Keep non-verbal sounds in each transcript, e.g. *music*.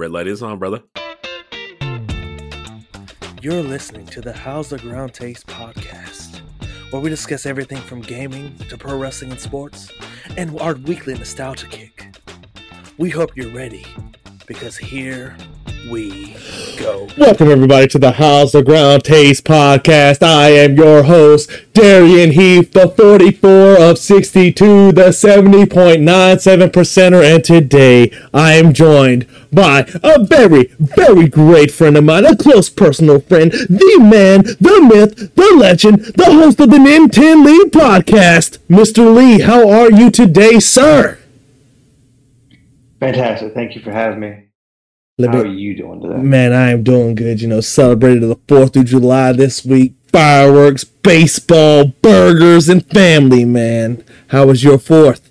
Red light is on, brother. You're listening to the How's the Ground Taste podcast, where we discuss everything from gaming to pro wrestling and sports, and our weekly nostalgia kick. We hope you're ready, because here we go. Welcome everybody to the How's the Ground Taste podcast. I am your host, Darian Heath, the 44 of 62, the 70.97 percenter, and today I am joined by a very, very great friend of mine, a close personal friend, the man, the myth, the legend, the host of the Nintendo Lee podcast, Mr. Lee. How are you today, sir? Fantastic. Thank you for having me. How are you doing today? Man, I am doing good. You know, celebrated the 4th of July this week. Fireworks, baseball, burgers, and family, man. How was your 4th?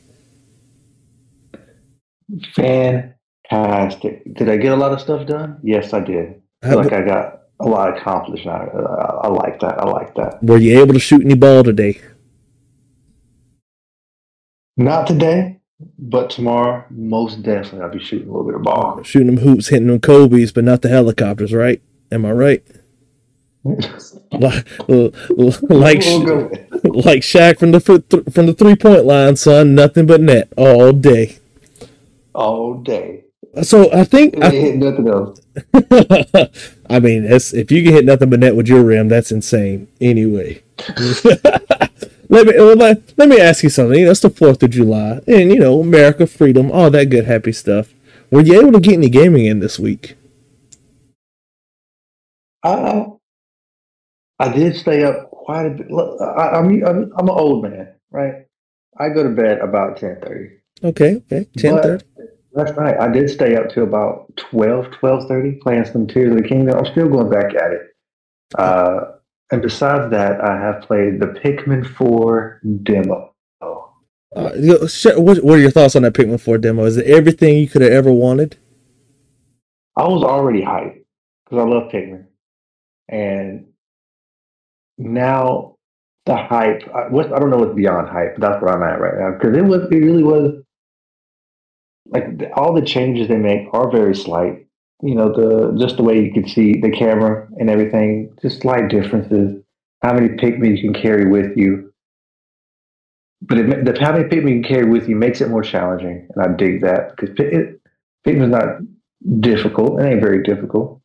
Fantastic. Did I get a lot of stuff done? Yes, I did. I feel like I got a lot accomplished. I, I, I like that. I like that. Were you able to shoot any ball today? Not today, but tomorrow, most definitely, I'll be shooting a little bit of ball. *laughs* Shooting them hoops, hitting them Kobe's, but not the helicopters, right? Am I right? Like, *laughs* like, We'll go with *laughs* it. like Shaq from the fr- from the three point line, son. Nothing but net all day. all day. So I think I, hit nothing else. I mean, if you can hit nothing but net with your rim, that's insane. Anyway, let me let, let me ask you something. That's the Fourth of July, and you know, America, freedom, all that good, happy stuff. Were you able to get any gaming in this week? I, I did stay up quite a bit. Look, I, I'm, I'm I'm an old man, right? I go to bed about ten thirty. Okay, okay, ten thirty. Last night I did stay up to about 12, 12.30 playing some Tears of the Kingdom. I'm still going back at it. Uh, and besides that, I have played the Pikmin 4 demo. Oh, Uh, you know, sh- what, what are your thoughts on that Pikmin Four demo? Is it everything you could have ever wanted? I was already hyped because I love Pikmin. And now the hype, I, what, I don't know what's beyond hype, but that's where I'm at right now. Because it was, it really was, like all the changes they make are very slight. You know, the just the way you can see the camera and everything, just slight differences. How many Pikmin you can carry with you. But it, the how many Pikmin you can carry with you makes it more challenging, and I dig that because it, Pikmin's not difficult. It ain't very difficult.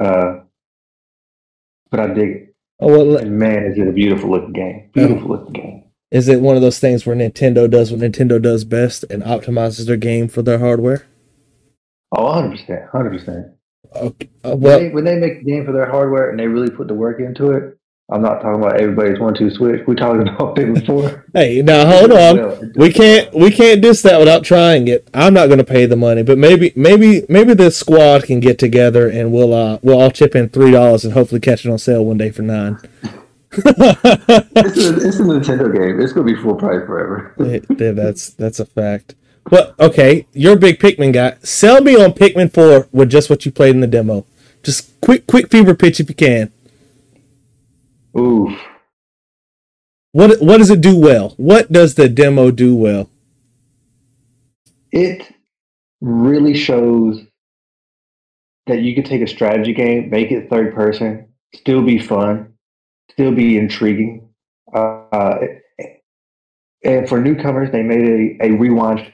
Uh, but I dig it. Oh well, And man, is it a beautiful looking game. Beautiful looking game. is it one of those things where Nintendo does what Nintendo does best and optimizes their game for their hardware? Oh, 100%. 100%. Okay, uh, When, they, when they make a game for their hardware and they really put the work into it, I'm not talking about everybody's 1-2-Switch. We're talking *laughs* about Pikmin 4. hey, now hold on. We can't we can't diss that without trying it. I'm not going to pay the money, but maybe maybe maybe this squad can get together and we'll uh we'll all chip in three dollars and hopefully catch it on sale one day for nine. It's a, it's a Nintendo game. It's going to be full price forever. *laughs* Yeah, that's that's a fact. Well, okay, you're a big Pikmin guy. Sell me on Pikmin Four with just what you played in the demo. Just quick quick fever pitch if you can. Oof. What what does it do well? What does the demo do well? It really shows that you could take a strategy game, make it third person, still be fun, still be intriguing. Uh, and for newcomers, they made a, a rewind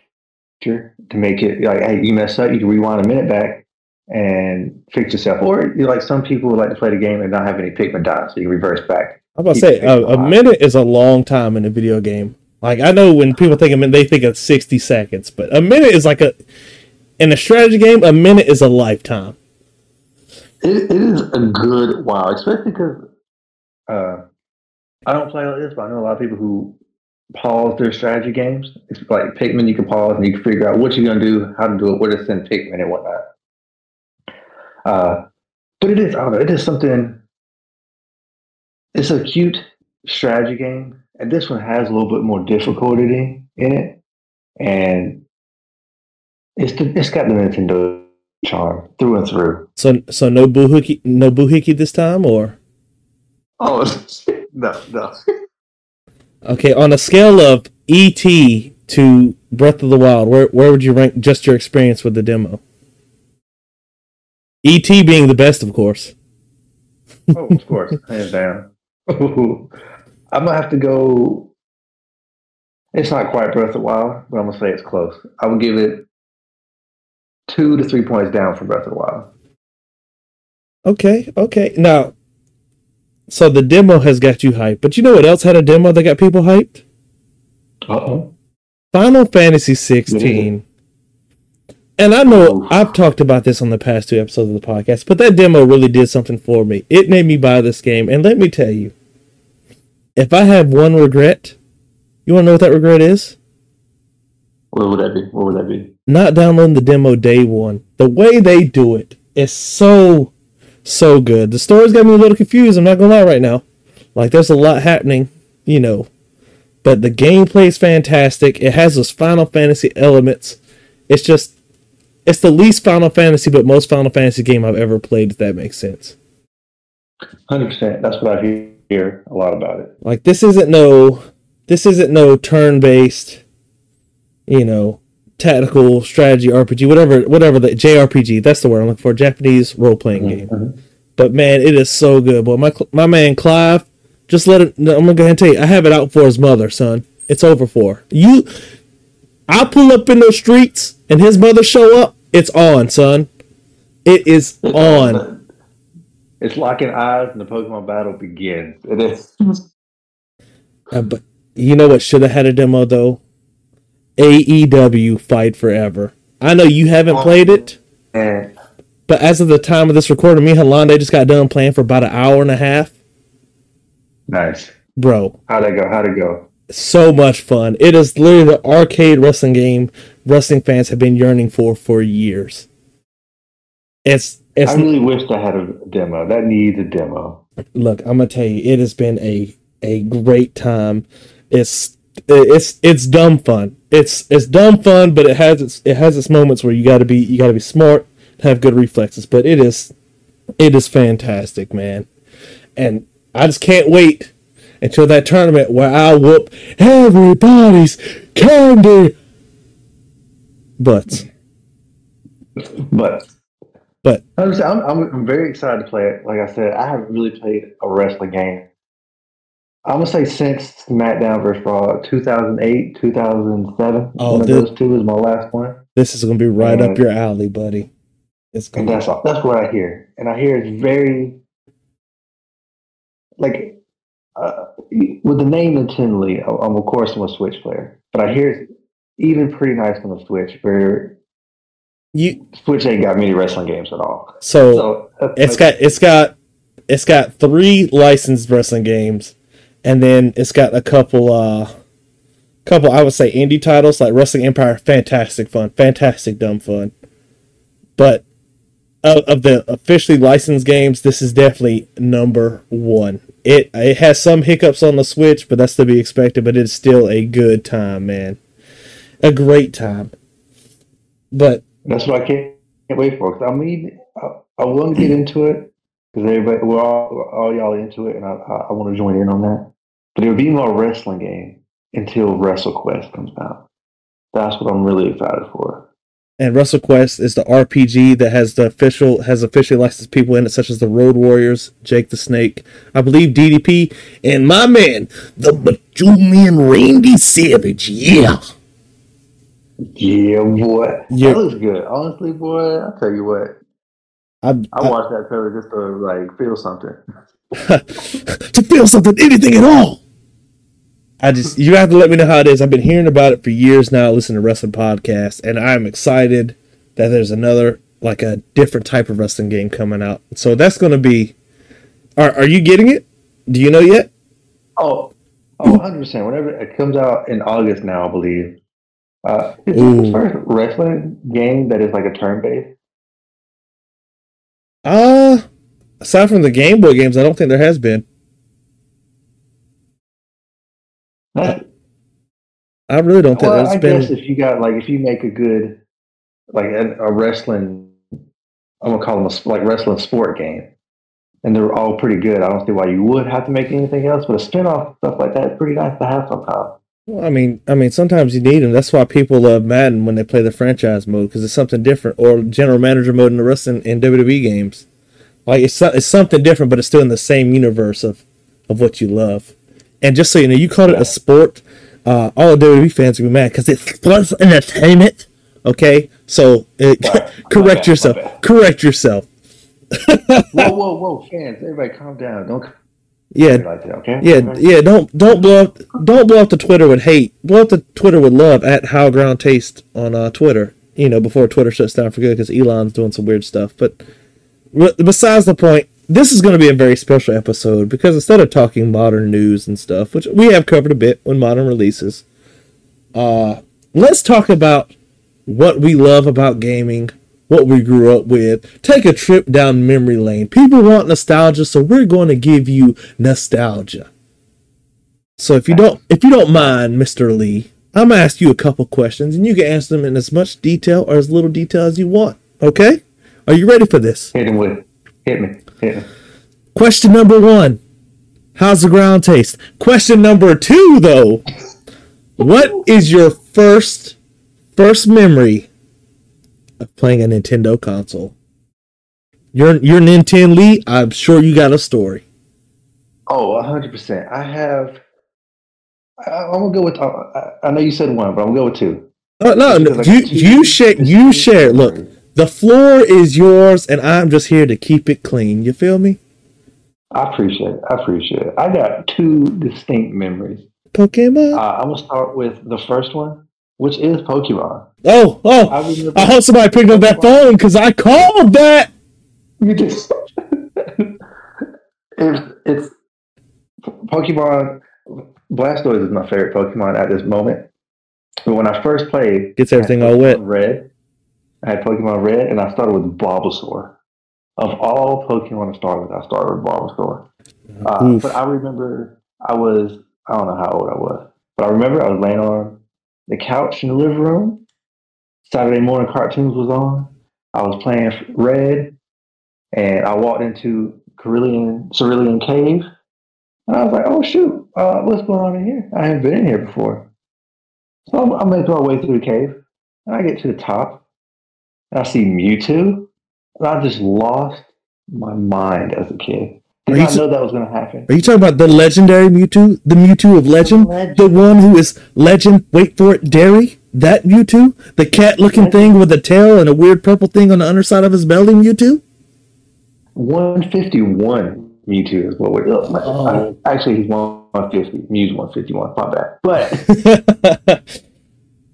feature to make it like, hey, you mess up, you can rewind a minute back and fix yourself. Or you know, like some people would like to play the game and not have any Pikmin die, so you can reverse back. I'm about to say a, a minute is a long time in a video game. Like I know when people think of minute, they think of 60 seconds, but a minute is like a in a strategy game. A minute is a lifetime. It, it is a good while especially because uh, I don't play like this, but I know a lot of people who pause their strategy games. It's like Pikmin, you can pause and you can figure out what you're gonna do, how to do it, where to send Pikmin and whatnot. Uh, but it is, I don't know, it is something. It's a cute strategy game, and this one has a little bit more difficulty in it, and it's the, it's got the Nintendo charm through and through. So so no boohickey no boohickey this time or Oh *laughs* no, no. Okay on a scale of ET to Breath of the Wild, where where would you rank just your experience with the demo? ET being the best, of course. Oh, of course, *laughs* hands down. *laughs* I'm gonna have to go. It's not quite Breath of the Wild, but I'm gonna say it's close. I would give it two to three points down for Breath of the Wild. Okay, okay. Now, so the demo has got you hyped, but you know what else had a demo that got people hyped? Uh oh. Final Fantasy 16. And I know Oof. I've talked about this on the past two episodes of the podcast, but that demo really did something for me. It made me buy this game, and let me tell you, if I have one regret, you want to know what that regret is? What would that be? What would that be? Not downloading the demo day one. The way they do it is so, so good. The story's got me a little confused. I'm not gonna lie right now. Like there's a lot happening, you know, but the gameplay's fantastic. It has those Final Fantasy elements. It's just, it's the least Final Fantasy, but most Final Fantasy game I've ever played. If that makes sense. Hundred percent. That's what I hear a lot about it. Like this isn't no, this isn't no turn-based, you know, tactical strategy RPG, whatever, whatever the JRPG. That's the word I'm looking for. Japanese role-playing game. Mhm. But man, it is so good. Boy, my my man Clive, just let it. I'm gonna go ahead and tell you, I have it out for his mother, son. It's over for her. you. I pull up in those streets and his mother show up. It's on, son. It is on. It's locking eyes and the Pokemon battle begins. It is. Uh, but you know what should have had a demo though? AEW Fight Forever. I know you haven't played it, but as of the time of this recording, me and Halande just got done playing for about an hour and a half. nice. Bro, How'd it go? How'd it go? so much fun. It is literally the arcade wrestling game wrestling fans have been yearning for for years. It's it's I really wished I had a demo. That needs a demo. look, I'm gonna tell you, it has been a a great time. It's it's it's dumb fun. It's it's dumb fun, but it has its it has its moments where you gotta be you gotta be smart, have good reflexes. But it is it is fantastic, man. And I just can't wait until that tournament where I whoop everybody's candy butts. But But I'm, just- I'm, I'm I'm very excited to play it. Like I said, I haven't really played a wrestling game. I'm gonna say since SmackDown vs. Raw, 2008, 2007. Oh, one of dude. those two was my last one, this is gonna be right up your alley, buddy. It's and gonna that's that's what I hear. And I hear it's very like uh, with the name Nintendo. I'm of course I'm a Switch player, but I hear it's even pretty nice on the Switch. Where you Switch ain't got many wrestling games at all. so So that's- it's got it's got it's got three licensed wrestling games and then it's got a couple uh couple i would say indie titles like wrestling empire fantastic fun fantastic dumb fun but of, of the officially licensed games this is definitely number one it it has some hiccups on the switch but that's to be expected but it's still a good time man a great time but That's what I can't, can't wait for. I mean, I, I want to get into it because everybody, we're all, all y'all into it, and I, I, I want to join in on that. But it would be more wrestling game until WrestleQuest comes out. That's what I'm really excited for. and WrestleQuest is the RPG that has the official has officially licensed people in it, such as the Road Warriors, Jake the Snake, I believe DDP, and my man, the Bajulian Randy Savage. Yeah, Yeah, boy. Yeah. That looks good. Honestly, boy, I'll tell you what. I, I watched that trailer just to like feel something. *laughs* to feel something, anything at all. I just you have to let me know how it is. I've been hearing about it for years now, listening to wrestling podcasts, and I'm excited that there's another like a different type of wrestling game coming out. So that's going to be. Are Are you getting it? Do you know yet? Oh, oh, 100%. Whenever it comes out in August now, I believe. Uh, it's Ooh. the first wrestling game that is like a turn based. Uh aside from the Game Boy games, I don't think there has been. That's I really don't think Well, there's I been. guess if you got like if you make a good like a, a wrestling, I'm gonna call them a, like wrestling sport game, and they're all pretty good. I don't see why you would have to make anything else. But a spin-off stuff like that is pretty nice to have sometimes. Well, I mean, I mean, sometimes you need them. That's why people love Madden when they play the franchise mode because it's something different, or general manager mode in the wrestling in WWE games. Like it's it's something different, but it's still in the same universe of of what you love. And just so you know, you called it a sport. Uh, all the WWE fans will be mad because it's sports entertainment. Okay, so uh, *laughs* My correct bad, yourself. Correct yourself. Whoa, whoa, *laughs* whoa, fans! Everybody, calm down. Don't Yeah, like that, okay? Yeah, Okay? yeah. Don't don't blow up don't blow up the Twitter with hate. Blow up the Twitter with love at How Ground Taste on uh, Twitter. You know, before Twitter shuts down for good because Elon's doing some weird stuff. But besides the point, this is going to be a very special episode because instead of talking modern news and stuff, which we have covered a bit when modern releases, uh, let's talk about what we love about gaming, what we grew up with. Take a trip down memory lane. People want nostalgia, so we're going to give you nostalgia. So if you don't if you don't mind, Mr. Lee, I'm gonna ask you a couple questions and you can answer them in as much detail or as little detail as you want. Okay? Are you ready for this? Hit him with, hit me, me. Question number one. How's the ground taste? Question number two though. What is your first first memory of playing a Nintendo console? You're you're Nintendo Lee, I'm sure you got a story. Oh, hundred percent. I have. I, I'm gonna go with. Uh, I, I know you said one, but I'm gonna go with two. Oh no, no you you share you share. Look. The floor is yours, and I'm just here to keep it clean. You feel me? I appreciate it. I appreciate it. I got two distinct memories. Pokemon. Uh, I'm gonna start with the first one, which is Pokemon. oh, oh! I. I hope somebody picked up that phone because I called that. You just. *laughs* it's, it's Pokemon. Blastoise is my favorite Pokemon at this moment. But when I first played, Gets everything all wet. Red. I had Pokemon Red, and I started with Bulbasaur. Of all Pokemon to start with, I started with Bulbasaur. Uh, but I remember I was, I don't know how old I was, but I remember I was laying on the couch in the living room. Saturday morning cartoons was on. I was playing Red, and I walked into Cerulean, Cerulean Cave. And I was like, oh, shoot, uh, what's going on in here? I haven't been in here before. So I'm making my way through the cave, and I get to the top, and I see Mewtwo, and I just lost my mind as a kid. Did not know that was going to happen. Are you talking about the legendary Mewtwo? The Mewtwo of legend? Legend. The one who is legend, wait for it, Dairy? That Mewtwo? The cat looking thing with a tail and a weird purple thing on the underside of his belly Mewtwo? 151 Mewtwo is what we're. Oh. Actually, he's 150. Mew's 151. My bad. But *laughs*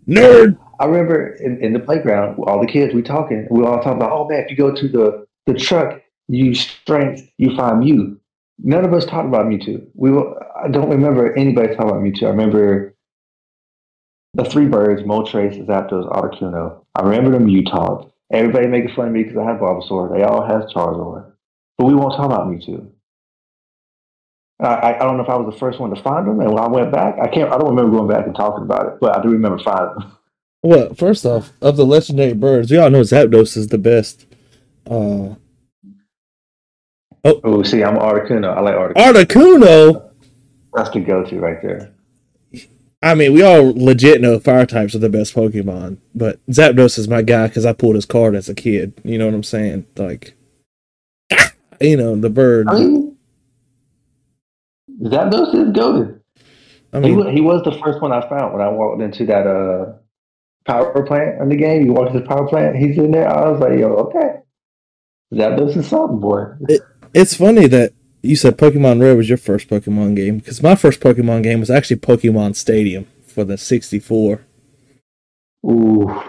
Nerd! I remember in, in the playground, all the kids, we talking, we all talking about, oh man, if you go to the, the truck, you strength, you find Mew. None of us talked about Mewtwo. We were, I don't remember anybody talking about Mewtwo. I remember the three birds, Moltres, Zapdos, Articuno. I remember the Mew talk. Everybody making fun of me because I have Bulbasaur. They all have Charizard. But we won't talk about Mewtwo. I, I don't know if I was the first one to find them, and when I went back, I can't. I don't remember going back and talking about it, but I do remember finding them. *laughs* Well, first off, of the legendary birds, we all know Zapdos is the best. Uh, Oh, see, I'm Articuno. I like Articuno. Articuno! That's the go-to right there. I mean, we all legit know fire types are the best Pokemon, but Zapdos is my guy because I pulled his card as a kid. You know what I'm saying? Like, *laughs* you know, the bird. I mean, Zapdos is goaded. I mean, wa- he was the first one I found when I walked into that uh, power plant in the game. You walked to the power plant, he's in there. I was like, yo, okay. Zapdos is something, boy. it's funny that you said Pokemon Red was your first Pokemon game because my first Pokemon game was actually Pokemon Stadium for the 64. Ooh.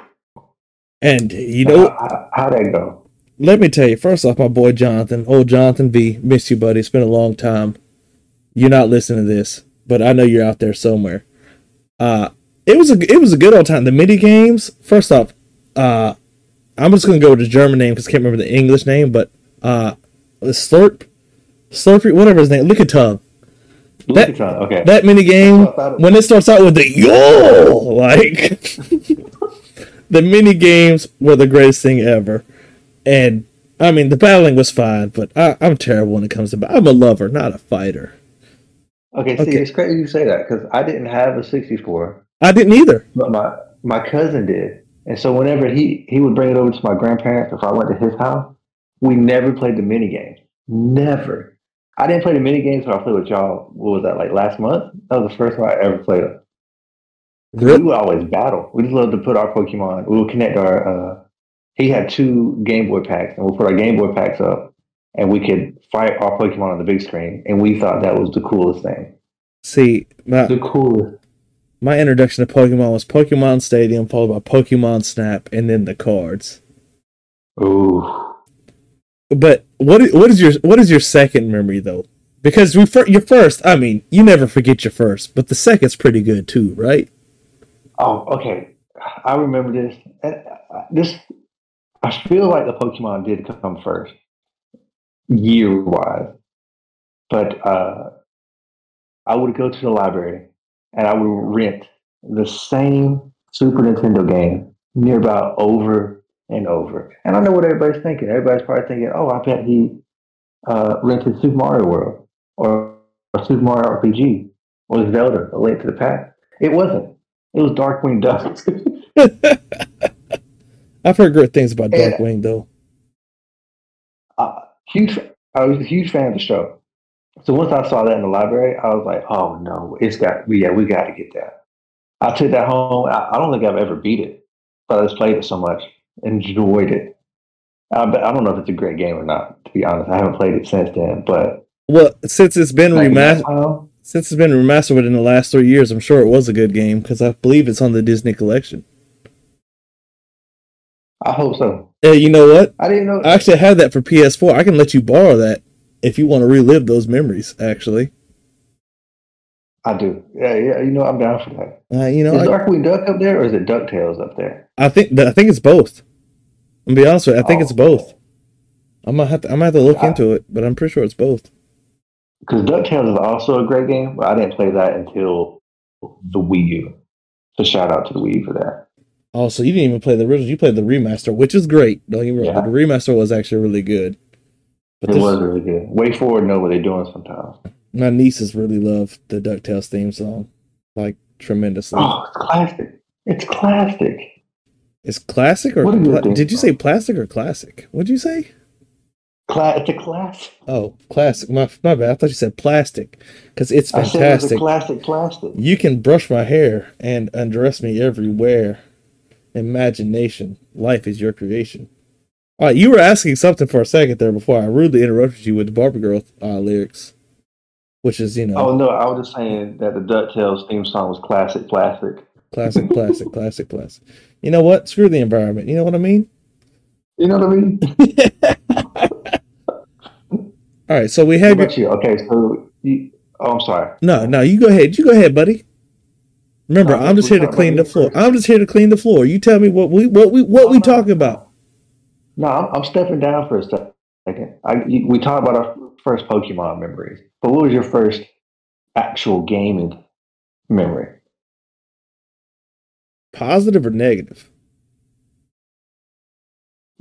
And you know, how, how, how'd that go? let me tell you, first off, my boy Jonathan, old Jonathan V, miss you, buddy. It's been a long time. You're not listening to this, but I know you're out there somewhere. Uh, it was a it was a good old time. The mini games. First off, uh, I'm just gonna go with the German name because I can't remember the English name, but uh, Slurp, Slurpy, whatever his name, Lickitung. That- Look okay. That mini game when it starts out with the yo, like *laughs* the mini games were the greatest thing ever. And I mean, the battling was fine, but I, I'm terrible when it comes to. I'm a lover, not a fighter. Okay, see, Okay. it's crazy you say that because I didn't have a 64, I didn't either. but my my cousin did, and so whenever he he would bring it over to my grandparents, if I went to his house, we never played the mini game. Never. I didn't play the mini games, but I played with y'all. What was that like last month? That was the first time I ever played them. We would always battle. We just loved to put our Pokemon. We would connect our. uh He had two Game Boy packs, and we'll put our Game Boy packs up, and we could fight our Pokemon on the big screen. And we thought that was the coolest thing. See, my The coolest. My introduction to Pokemon was Pokemon Stadium, followed by Pokemon Snap, and then the cards. Ooh. But what what is your what is your second memory though? Because we fir- your first, I mean, you never forget your first, but the second's pretty good too, right? Oh, okay. I remember this. And uh, this, I feel like the Pokemon did come first, year wise. But uh, I would go to the library and I would rent the same Super Nintendo game nearby over and over. And I know what everybody's thinking. Everybody's probably thinking, "Oh, I bet he uh, rented Super Mario World or, or Super Mario RPG or Zelda: A Link to the Past." It wasn't. It was Darkwing Duck. *laughs* I've heard great things about. Darkwing though. uh, huge. I was a huge fan of the show. So once I saw that in the library, I was like, "Oh no, it's got. Yeah, we got to get that." I took that home. I, I don't think I've ever beat it, but I just played it so much, enjoyed it. I, I don't know if it's a great game or not. To be honest, I haven't played it since then. But Well, since it's been like, remastered, since it's been remastered within the last three years, I'm sure it was a good game because I believe it's on the Disney collection. I hope so. Uh, you know what? I didn't know. I actually have that for PS4. I can let you borrow that if you want to relive those memories. Actually, I do. Yeah, yeah. You know, I'm down for that. uh, you know, Is I, Darkwing Duck up there, or is it Ducktales up there? I think I think it's both. I'm be honest with you. I think Oh. it's both. I'm gonna have to. I'm gonna have to look Yeah. into it, but I'm pretty sure it's both. Because Ducktales is also a great game, but I didn't play that until the Wii U. So shout out to the Wii U for that. Also, you didn't even play the original. You played the remaster, which is great. Don't get me wrong. Yeah. The remaster was actually really good. But It was really good. WayForward know what they're doing sometimes. my nieces really love the Ducktales theme song, like tremendously. Oh, it's classic. It's classic. It's classic or pla- did you say plastic or classic? What'd you say? Cla- it's a classic. Oh, classic. My, my bad. I thought you said plastic because it's I said it's a fantastic. classic plastic. You can brush my hair and undress me everywhere. Imagination. Life is your creation. All right, you were asking something for a second there before I rudely interrupted you with the Barbie Girl uh, lyrics, which is, you know, Oh no, I was just saying that the DuckTales theme song was classic classic, classic, *laughs* classic, classic, classic. You know what? Screw the environment. You know what I mean? You know what I mean? *laughs* *laughs* All right, so we What have your, you? Okay, so you, oh, I'm sorry. no, no. You go ahead. You go ahead, buddy. Remember, No, I'm just here to clean the floor. I'm just here to clean the floor. You tell me what we what we what we talking about. No, I'm, I'm stepping down for a second. I, we talked about our first Pokemon memories, but what was your first actual gaming memory? Positive or negative?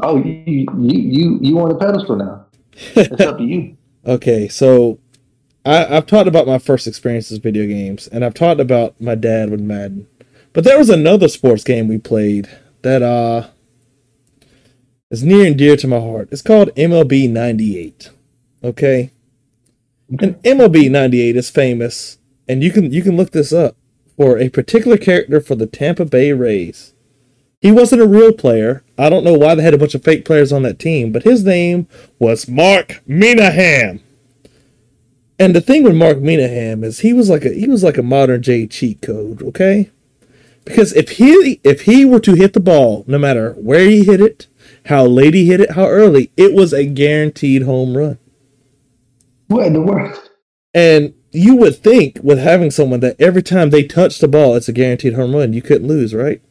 Oh, you you you you on a pedestal now. It's up to you. *laughs* Okay, so I, I've talked about my first experiences with video games, and I've talked about my dad with Madden. But there was another sports game we played that uh is near and dear to my heart. It's called MLB 98. Okay? And MLB 98 is famous, and you can you can look this up for a particular character for the Tampa Bay Rays. He wasn't a real player. I don't know why they had a bunch of fake players on that team, but his name was Mark Minahan. And the thing with Mark Minahan is he was like a he was like a modern day cheat code, okay? Because if he if he were to hit the ball, no matter where he hit it, how late he hit it, how early, it was a guaranteed home run. What in the world? And you would think with having someone that every time they touch the ball, it's a guaranteed home run, you couldn't lose, right?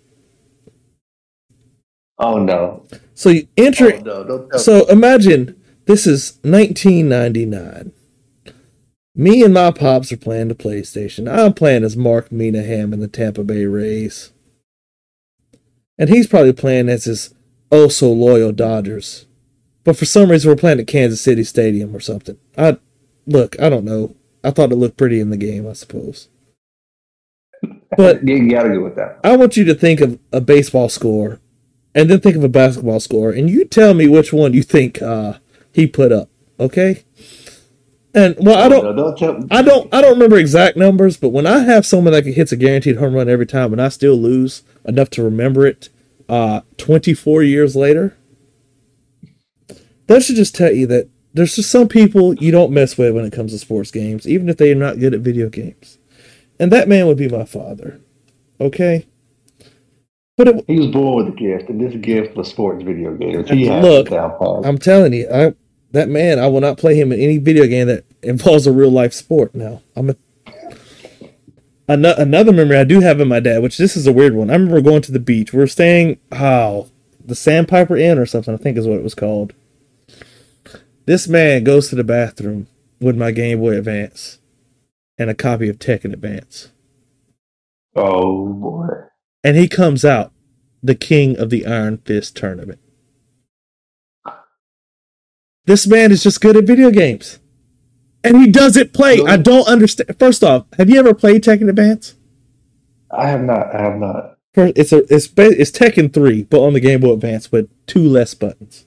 Oh no! So you enter Oh, no! Don't tell So imagine this is 1999. Me and my pops are playing the PlayStation. I'm playing as Mark Minahan in the Tampa Bay Rays. And he's probably playing as his oh so loyal Dodgers. But for some reason we're playing at Kansas City Stadium or something. I look, I don't know. I thought it looked pretty in the game, I suppose. But *laughs* you gotta go with that. I want you to think of a baseball score and then think of a basketball score and you tell me which one you think uh, he put up, okay? And well, I don't No, don't. I don't I don't remember exact numbers, but when I have someone that hits a guaranteed home run every time and I still lose enough to remember it uh 24 years later, that should just tell you that there's just some people you don't mess with when it comes to sports games, even if they're not good at video games. And that man would be my father. Okay? But it, He was born with a gift, and this gift was sports video games. He Look, it down pat. I'm telling you, I that man, I will not play him in any video game that involves a real life sport. Now, I'm a Ano- another memory I do have of my dad, which this is a weird one. I remember going to the beach. We are staying, oh, the Sandpiper Inn or something, I think is what it was called. This man goes to the bathroom with my Game Boy Advance and a copy of Tekken Advance. Oh boy. And he comes out the king of the Iron Fist tournament. This man is just good at video games. And he doesn't play. I don't understand. First off, have you ever played Tekken Advance? I have not. I have not. It's a it's it's Tekken 3, but on the Game Boy Advance with two less buttons.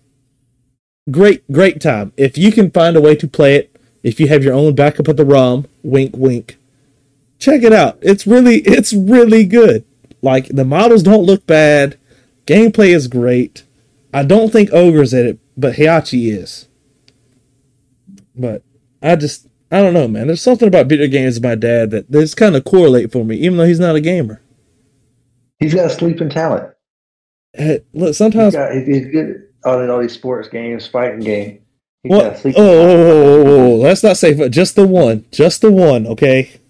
Great great time. If you can find a way to play it, if you have your own backup of the ROM, wink wink. Check it out. It's really it's really good. Like the models don't look bad. Gameplay is great. I don't think Ogre's at it, but Heihachi is. But I just I don't know, man. There's something about video games my dad that that's kind of correlate for me, even though he's not a gamer. He's got a sleeping talent. Eh, Look, He's, sometimes got, he's good on all these sports games, fighting game. He's What? Oh, sleeping oh, oh, oh, let's not say just the one, just the one, okay?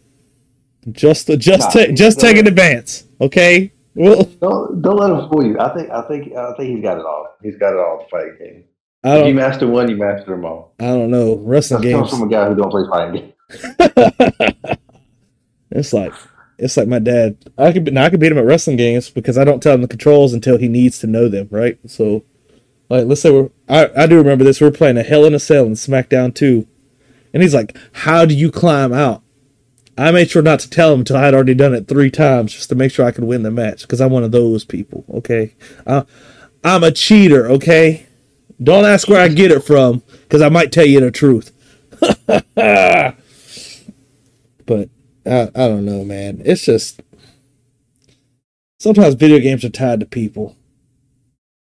Just the just Nah, take just take an advance, okay? Well, Don't don't let him fool you. I think I think I think he's got it all. He's got it all. The fighting game. I If you don't, master one, you master them all. I don't know wrestling That's games. from a guy who don't play fighting games. *laughs* It's like it's like my dad. I could now I could beat him at wrestling games because I don't tell him the controls until he needs to know them, right? So, like, let's say we're I I do remember this. We are playing a Hell in a Cell in SmackDown two, and he's like, "How do you climb out?" I made sure not to tell him until I had already done it three times just to make sure I could win the match because I'm one of those people. Okay, uh, I'm a cheater. Okay, don't ask where I get it from because I might tell you the truth. *laughs* but I, I don't know, man. It's just sometimes video games are tied to people,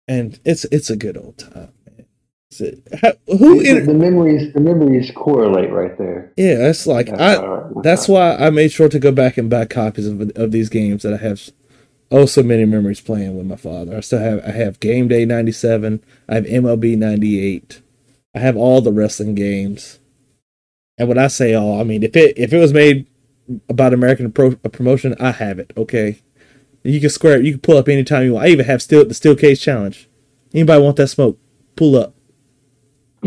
and it's it's a good old time, man. It's a- how- who? the, In, the memories, the memories correlate right there. yeah, it's like That's I. right. That's why I made sure to go back and buy copies of of these games that I have oh so many memories playing with my father. I still have I have Game Day '97. I have MLB '98. I have all the wrestling games. And when I say all, I mean if it if it was made about American pro, a promotion, I have it. Okay, you can square it. You can pull up anytime you want. I even have still the Steel Cage Challenge. Anybody want that smoke? Pull up,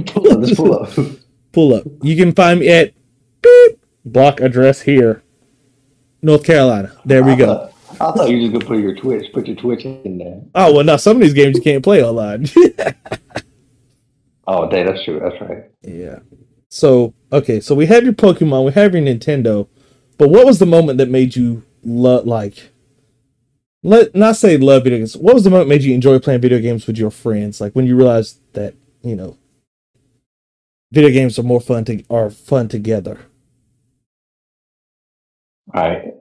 pull up, just pull up. *laughs* pull up. You can find me at beep, block address here, North Carolina. There we go. Uh, I thought you were just gonna put your Twitch, put your Twitch in there. Oh well, now some of these games you can't play online. *laughs* Oh, dang, that's true. That's right. yeah. So okay, so we have your Pokemon, we have your Nintendo, but what was the moment that made you love like? Let not say love video games. What was the moment that made you enjoy playing video games with your friends? Like when you realized that you know video games are more fun to are fun together. All right.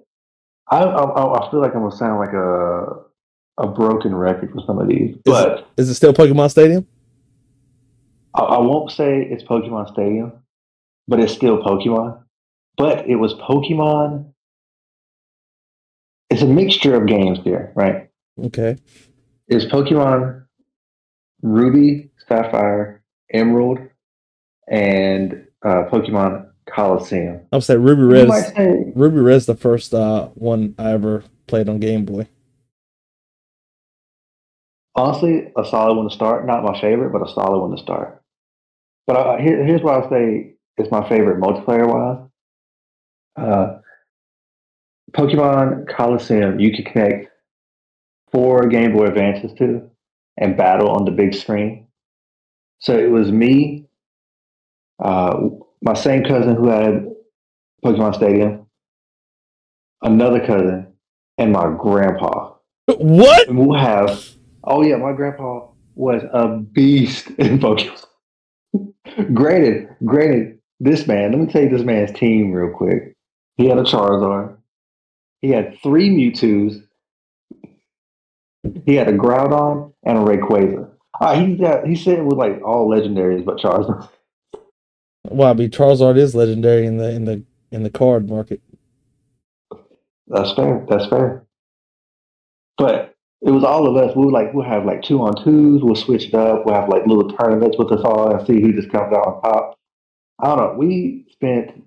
I, I I feel like I'm gonna sound like a a broken record for some of these, but Is it still Pokemon Stadium? I, I won't say it's Pokemon Stadium, but it's still Pokemon. But it was Pokemon. It's a mixture of games here, right? Okay. It's Pokemon Ruby, Sapphire, Emerald, and uh, Pokemon Colosseum. I'll say Ruby Red. Is, say, Ruby Red is the first uh, one I ever played on Game Boy. honestly, a solid one to start. Not my favorite, but a solid one to start. But uh, here, here's why I say it's my favorite multiplayer wise. Uh, Pokemon Colosseum, you can connect four Game Boy Advances to and battle on the big screen. So it was me, uh, my same cousin who had Pokemon Stadium, another cousin, and my grandpa. What? And we'll have. Oh yeah, my grandpa was a beast in Pokemon. *laughs* granted, granted, this man. Let me tell you this man's team real quick. He had a Charizard. He had three Mewtwo's. He had a Groudon and a Rayquaza. Uh, he got, he said it was like all legendaries, but Charizard. Well, I mean, Charles Charizard is legendary in the in the in the card market. That's fair. That's fair. But it was all of us. We like we'll have like two on twos. We'll switch it up. We'll have like little tournaments with us all and see who just comes out on top. I don't know. We spent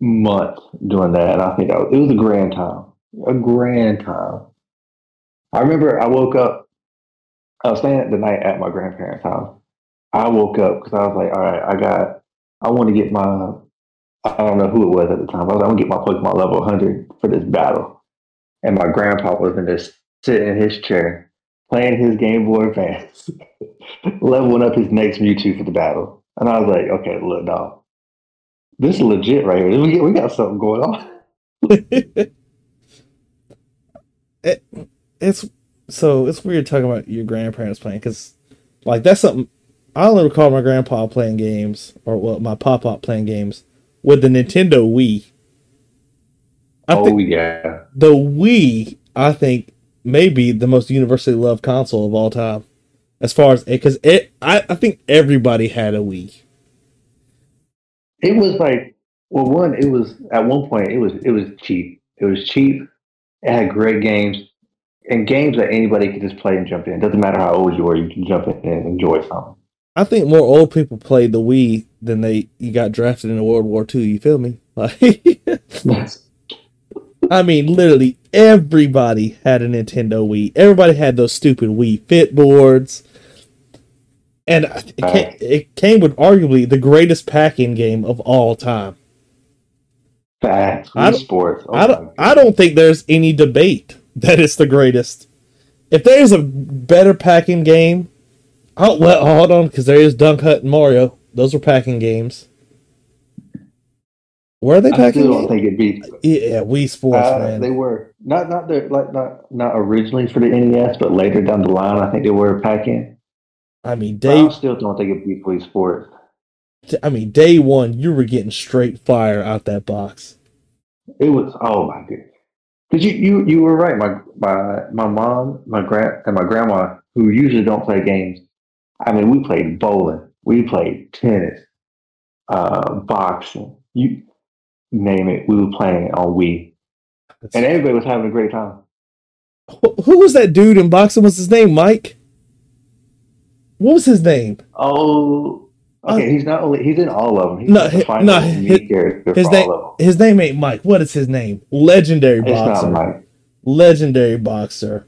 months doing that, and I think that was, it was a grand time. A grand time. I remember I woke up. I was staying the night at my grandparents' house. I woke up because I was like, all right, I got. I want to get my I don't know who it was at the time. I was like, I'm gonna get my Pokemon level 100 for this battle. And my grandpa was in this sitting in his chair, playing his Game Boy Advance, *laughs* leveling up his next Mewtwo for the battle. And I was like, okay, look, dog, this is legit right here. We, we got something going on. *laughs* it, it's so it's weird talking about your grandparents playing because, like, that's something I only recall my grandpa playing games or well, my pop pop playing games with the Nintendo Wii. I oh think yeah, the Wii, I think, may be the most universally loved console of all time. As far as because it, I, I think everybody had a Wii. it was like well, one, it was at one point it was it was cheap. It was cheap. It had great games and games that anybody could just play and jump in. Doesn't matter how old you are, you can jump in and enjoy something. I think more old people played the Wii than they you got drafted into World War II. You feel me? *laughs* Like, *laughs* I mean, literally everybody had a Nintendo Wii. Everybody had those stupid Wii Fit boards, and it came, it came with arguably the greatest pack-in game of all time. Facts. I Wii Sports. Oh I don't. I don't think there's any debate that it's the greatest. If there's a better pack-in game, oh well, hold on, because there is Duck Hunt and Mario. Those were pack-in games. Were they I pack-in still don't games? think it beat. Yeah, Wii Sports, Uh, man. they were not not like not not originally for the NES, but later down the line, I think they were pack-in. I mean, day. I still don't think it beat Wii Sports. I mean, day one, you were getting straight fire out that box. It was oh my goodness. Because you, you you were right. My my my mom, my grand and my grandma, who usually don't play games. I mean, we played bowling, we played tennis, uh, boxing. You name it, we were playing it on Wii, and everybody was having a great time. Who was that dude in boxing? What's his name? Mike. What was his name? Oh, okay. he's not only he's in all of them. He's Uh, No, the final no, his- His name. all of them. His name ain't Mike. What is his name? Legendary boxer. Legendary boxer.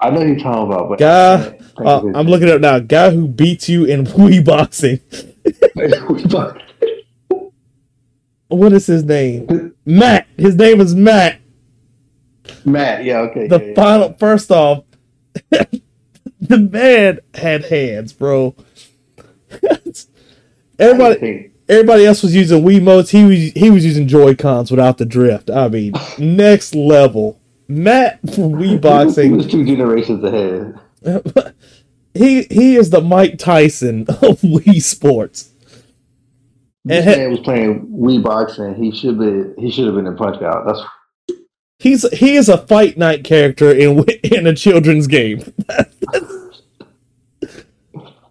I know you're talking about, but Guy- uh, I'm looking up now. Guy who beats you in *laughs* Wii boxing. *laughs* What is his name? Matt. His name is Matt. Matt, yeah, okay. The yeah, yeah. final. First off, *laughs* the man had hands, bro. Everybody, everybody else was using Wiimotes. He was he was using Joy Cons without the drift. I mean, next level. Matt from Wii He boxing. was two generations ahead. *laughs* he he is the Mike Tyson of *laughs* Wii Sports. This And he- man was playing Wii boxing. He should be. He should have been in Punch Out. That's He's he is a fight night character in *laughs* in a children's game.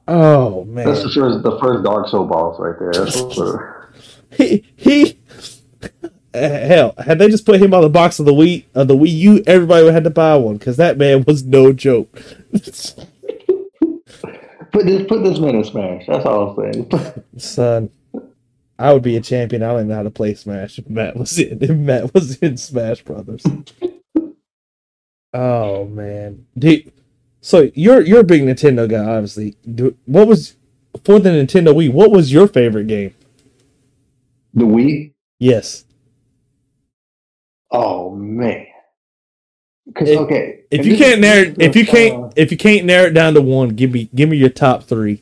oh man. that's the first. The first Dark Soul boss right there. He he *laughs* hell had they just put him on the box of the Wii of the Wii U, everybody would have had to buy one because that man was no joke. *laughs* put this. Put this man in Smash. That's all I'm saying. *laughs* Son, I would be a champion. I don't even know how to play Smash if Matt was in if Matt was in Smash Brothers. oh man, Dude, so you're you're a big Nintendo guy, obviously. Do, what was for the Nintendo Wii? What was your favorite game? the Wii. Yes. Oh man. 'Cause, If- okay. If you can't narrow, if you uh, can't, if you can't narrow it down to one, give me, give me your top three.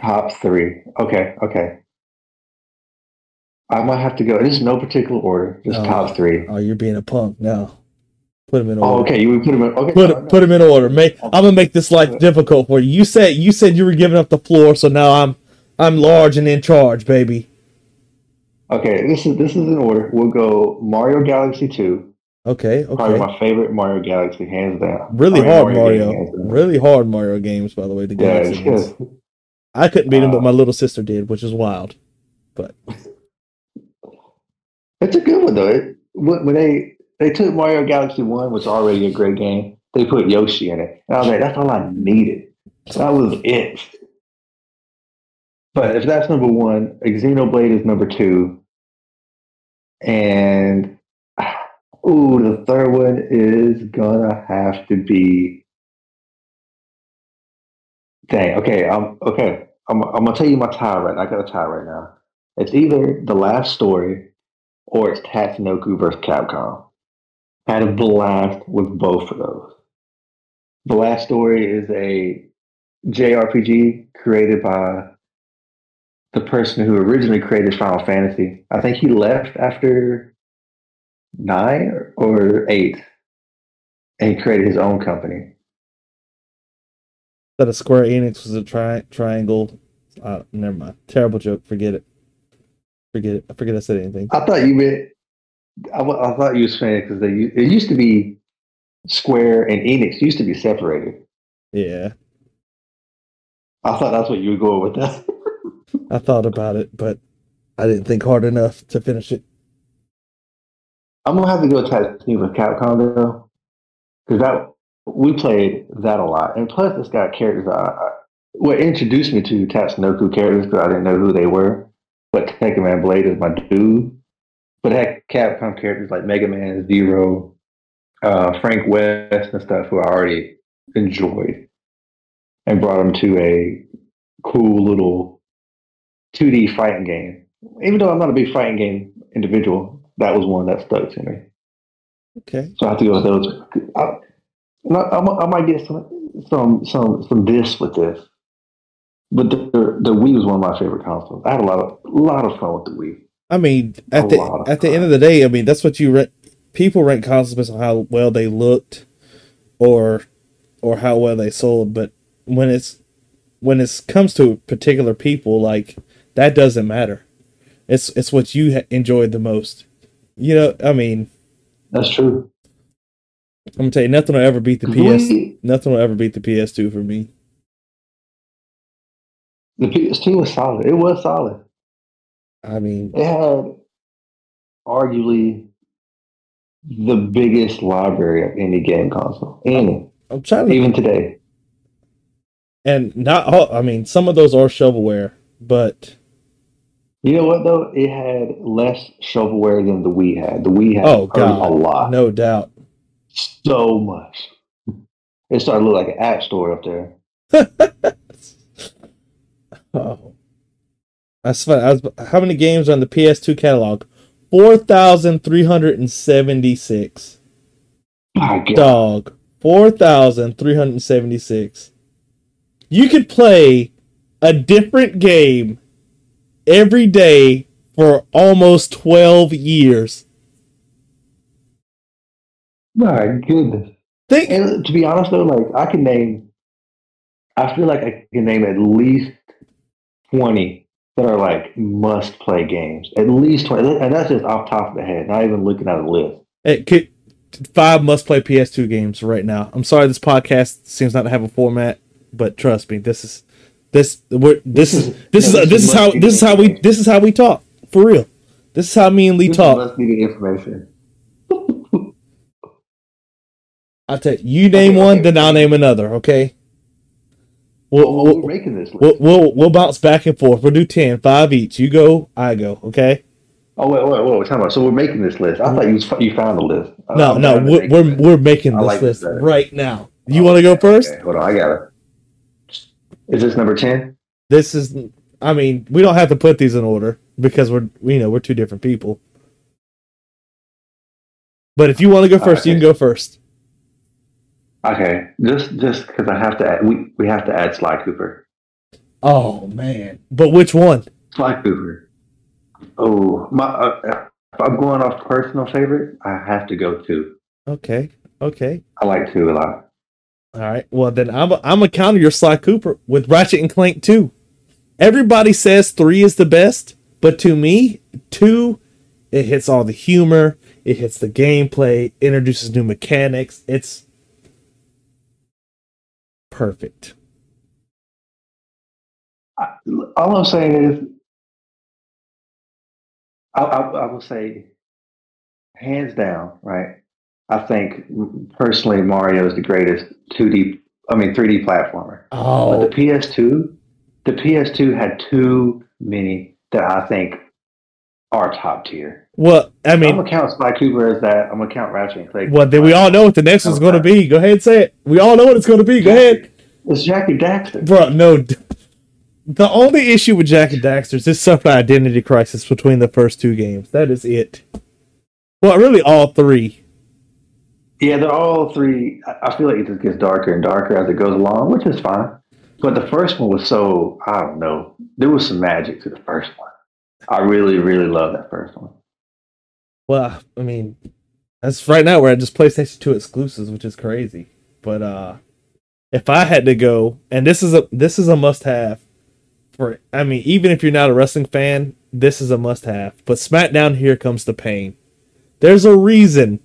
top three. Okay. Okay. I might have to go. This is no particular order, just Oh. top three. Oh, you're being a punk now. Put them in Oh, order. okay. You would put them in. Okay. Put no, no. put him in order. Make, I'm gonna make this life difficult for you. You said you said you were giving up the floor, so now I'm I'm large and in charge, baby. Okay. This is this is in order. We'll go Mario Galaxy Two. Okay, Probably my favorite Mario Galaxy, hands down. Really hard Mario. hands. Really hard Mario games, by the way. The Yeah, Galaxy ones. I couldn't beat him, but Uh, my little sister did, which is wild. But it's a good one though. It, when when they they took Mario Galaxy One, which is already a great game, they put Yoshi in it, and I was like, that's all I needed. That was it. But if that's number one, Xenoblade is number two, and ooh, the third one is gonna have to be. Dang. Okay. I'm okay. I'm I'm gonna tell you my tie right. now. I got a tie right now. It's either the last story or it's Tatsunoko versus Capcom. Had a blast with both of those. The last story is a JRPG created by the person who originally created Final Fantasy. I think he left after nine or, eight, and he created his own company. That a Square Enix was a tri- triangle. Uh, never mind. Terrible joke. Forget it. Forget it. I forget I said anything. I thought you meant. I, I thought you was saying because they it used to be Square and Enix used to be separated. Yeah, I thought that's what you were going with that. *laughs* I thought about it, but I didn't think hard enough to finish it. I'm gonna have to go Tatsunoko with Capcom though, because that we played that a lot, and plus it's got characters. What introduced me to Tatsunoko characters because I didn't know who they were, but Tekkaman Blade is my dude. But it had Capcom characters like Mega Man, Zero, uh, Frank West, and stuff who I already enjoyed, and brought them to a cool little 2D fighting game. Even though I'm not a big fighting game individual, that was one that stuck to me. Okay. So I have to go with those. I, I, I might get some some some some this with this, but the, the Wii was one of my favorite consoles. I had a lot of lot of fun with the Wii. I mean, at A the at the fun. end of the day, I mean, that's what you rent. People rank consoles based on how well they looked, or or how well they sold. But when it's when it comes to particular people, like that doesn't matter. It's it's what you ha- enjoyed the most. You know, I mean, That's true. I'm gonna tell you, nothing will ever beat the PS. Wii, Nothing will ever beat the PS2 for me. the PS2 was solid. It was solid. I mean, It had arguably the biggest library of any game console. Any, I'm trying to, even today. and not all. I mean, some of those are shovelware, but You know what though? It had less shovelware than the Wii had. The Wii had oh god, a lot. no doubt. so much. It started to look like an app store up there. *laughs* Oh, that's fun. I was, how many games are on the PS2 catalog? Four thousand three hundred and seventy-six. My God. Dog, four thousand three hundred and seventy-six. You could play a different game every day for almost twelve years. My goodness. Think And to be honest though, like I can name I feel like I can name at least twenty that are like must play games. At least twenty and that's just off top of the head, not even looking at a list. it could five must-play PS2 games right now. I'm sorry, this podcast seems not to have a format, but trust me, this is this we're, this is this is this is how this is how we this is how we talk for real. This is how me and Lee talk. must be the information. *laughs* I tell you, you name Okay, one, okay. then I'll name another. Okay. We'll, Well, we'll, we're making this list. we'll, we'll, we'll bounce back and forth. We'll do 10, five each. You go, I go. Okay. oh wait, wait, wait, time about So we're making this list. I thought you was- you found the list. No, I'm no, we're we're, we're making this like list this right now. You oh, want to go first? Okay, hold on, I got it. Is this number ten? This is. I mean, we don't have to put these in order because we're you know we're two different people. But if you want to go first, you can go first. Okay, just just because I have to add, we we have to add Sly Cooper. Oh man! But which one? Sly Cooper. Oh, my! Uh, if I'm going off personal favorite, I have to go two. Okay, okay. I like two a lot. All right. Well, then I'm a, I'm gonna counter your Sly Cooper with Ratchet and Clank 2. Everybody says three is the best, but to me, two, it hits all the humor, it hits the gameplay, introduces new mechanics. It's perfect. All I'm saying is, I, I, I will say, hands down, right? I think personally Mario is the greatest 2D, I mean 3D platformer. Oh, But the PS2, the PS2 had too many that I think are top tier. well, I mean, I'm gonna count Sly Cooper as that. I'm gonna count Ratchet and Clank. well, then we all know what the next one's going to be. Go ahead and say it. We all know what it's going to be. Go ahead. It's Jak and Daxter. Bro, no. The only issue with Jak and Daxter is this suffered identity crisis between the first two games. That is it. Well, really, all three. Yeah, they're all three. I feel like it just gets darker and darker as it goes along, which is fine. But the first one was so I don't know. There was some magic to the first one. I really, really love that first one. Well, I mean, that's right now we're just PlayStation 2 exclusives, which is crazy. But uh if I had to go, and this is a this is a must have for I mean, even if you're not a wrestling fan, this is a must have. But SmackDown here comes the pain. There's a reason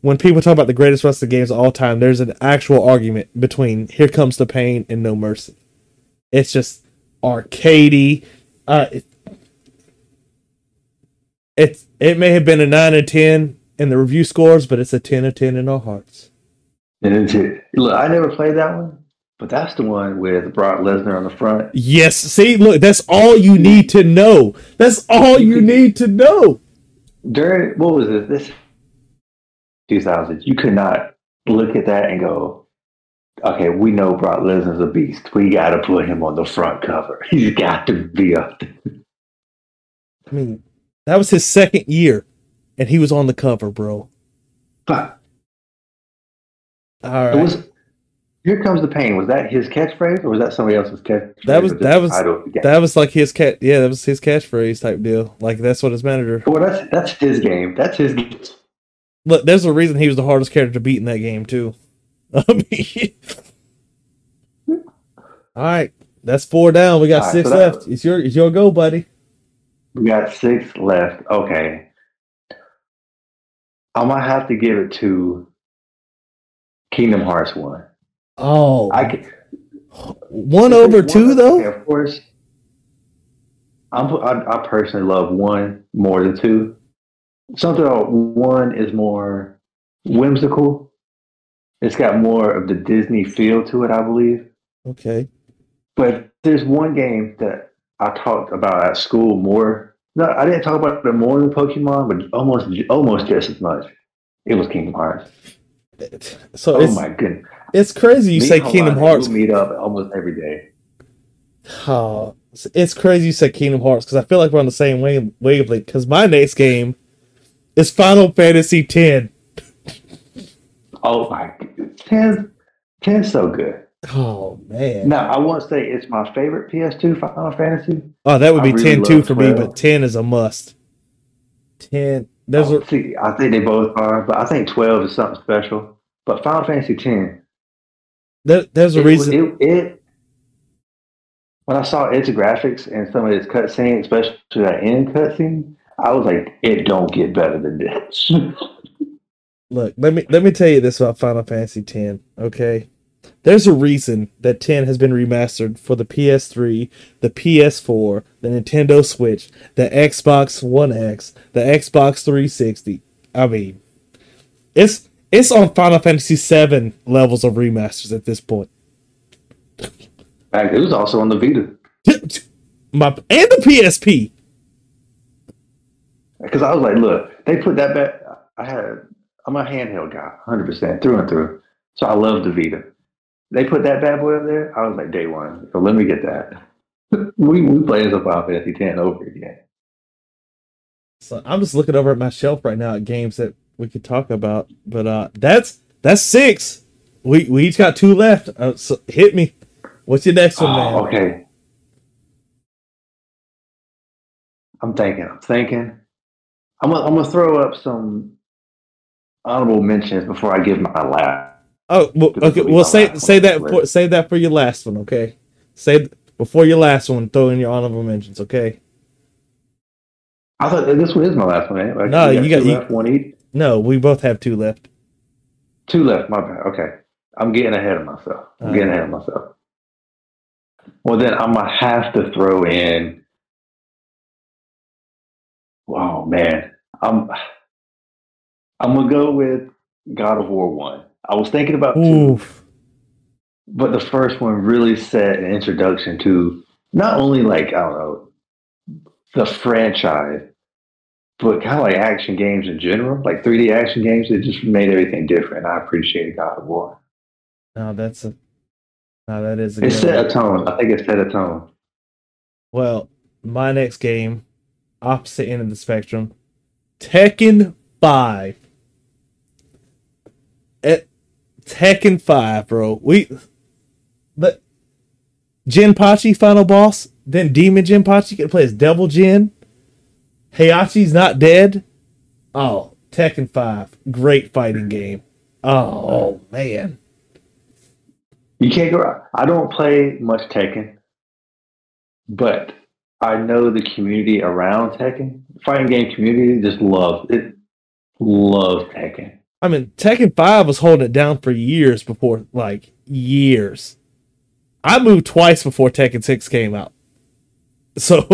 when people talk about the greatest wrestling games of all time, there's an actual argument between Here Comes the Pain and No Mercy. It's just arcadey. Uh, it, it's it may have been a nine and ten in the review scores, but it's a ten of ten in our hearts. And. Look, I never played that one, but that's the one with Brock Lesnar on the front. Yes, see, look, that's all you need to know. That's all you need to know. During what was it? This 2000. You could not look at that and go, "Okay, we know Brock Lesnar's a beast. We got to put him on the front cover. *laughs* He's got to be up." there." I mean, that was his second year, and he was on the cover, bro. But All right, was. Here comes the pain. Was that his catchphrase, or was that somebody else's catchphrase? That was- that was- title of the game? that was like his cat. Yeah, that was his catchphrase type deal. Like that's what his manager. Well, that's that's his game. That's his. game. Look, there's a reason he was the hardest character to beat in that game too. *laughs* I mean, all right, that's four down. We got right, six so left. It's your it's your go, buddy. We got six left. Okay. I might have to give it to Kingdom Hearts one. Oh, I can, one over One- two though. okay, of course. I'm, I, I personally love one more than two. Something about one is more whimsical. It's got more of the Disney feel to it, I believe. Okay. But there's one game that I talked about at school more. No, I didn't talk about it more than Pokemon, but almost almost just as much. It was Kingdom Hearts. So oh my goodness! it's crazy you Me say Kingdom Hearts. meet up almost every day. Oh, it's- it's crazy you said Kingdom Hearts because I feel like we're on the same wavelength. Because my next game is Final Fantasy X. Oh my. 10, 10's so good. Oh man. Now I won't say it's my favorite PS2 Final Fantasy. Oh, that would I be really 10 too love for me, but 10 is a must. 10. There's Oh, a, see, I think they both are, but I think twelve is something special. But Final Fantasy Ten, there, there's a it, reason. It, it when I saw its graphics and some of its cutscene, especially that end cutscene, I was like, it don't get better than this. Look, let me let me tell you this about Final Fantasy X. Okay, there's a reason that 10 has been remastered for the PS3, the PS4, the Nintendo Switch, the Xbox One X, the Xbox 360. I mean, it's it's on Final Fantasy 7 levels of remasters at this point. It was also on the Vita *laughs* My and the PSP. Because I was like, look, they put that back. I had I'm a handheld guy, hundred percent through and through. So I love the Vita. They put that bad boy up there. I was like, day one. So let me get that. *laughs* we we played some Final Fantasy Ten over again. So I'm just looking over at my shelf right now at games that we could talk about, but uh, that's that's six. We we each got two left. Uh, so hit me. What's your next one, man? Oh, okay. I'm thinking. I'm thinking. I'm gonna, I'm gonna throw up some honorable mentions before I give my last. Oh, well, okay. Well, say say that for, say that for your last one, okay? Say before your last one, throw in your honorable mentions, okay? I thought this one is my last one. Eh? Anyway. No, you got- you- left, one each. No, we both have two left. Two left. My bad. Okay, I'm getting ahead of myself. I'm All getting right. ahead of myself. Well, then I'm gonna have to throw in. Oh man, I'm. I'm gonna go with God of War one. I was thinking about two, but the first one really set an introduction to not only like I don't know the franchise, but kind of like action games in general, like 3D action games. It just made everything different. I appreciate God of War. No, that's a. No, that is a. It set one. a tone. I think it set a tone. Well, my next game, opposite end of the spectrum, Tekken Five. At Tekken Five, bro. We, but Jinpachi final boss, then Demon Jinpachi can play as Devil Jin. Heihachi's not dead. Oh, Tekken Five, great fighting game. Oh man, You can't go. Right I don't play much Tekken, but I know the community around Tekken, fighting game community, just loves it. Loves Tekken. I mean, Tekken 5 was holding it down for years before, like, years. I moved twice before Tekken 6 came out. *laughs* So,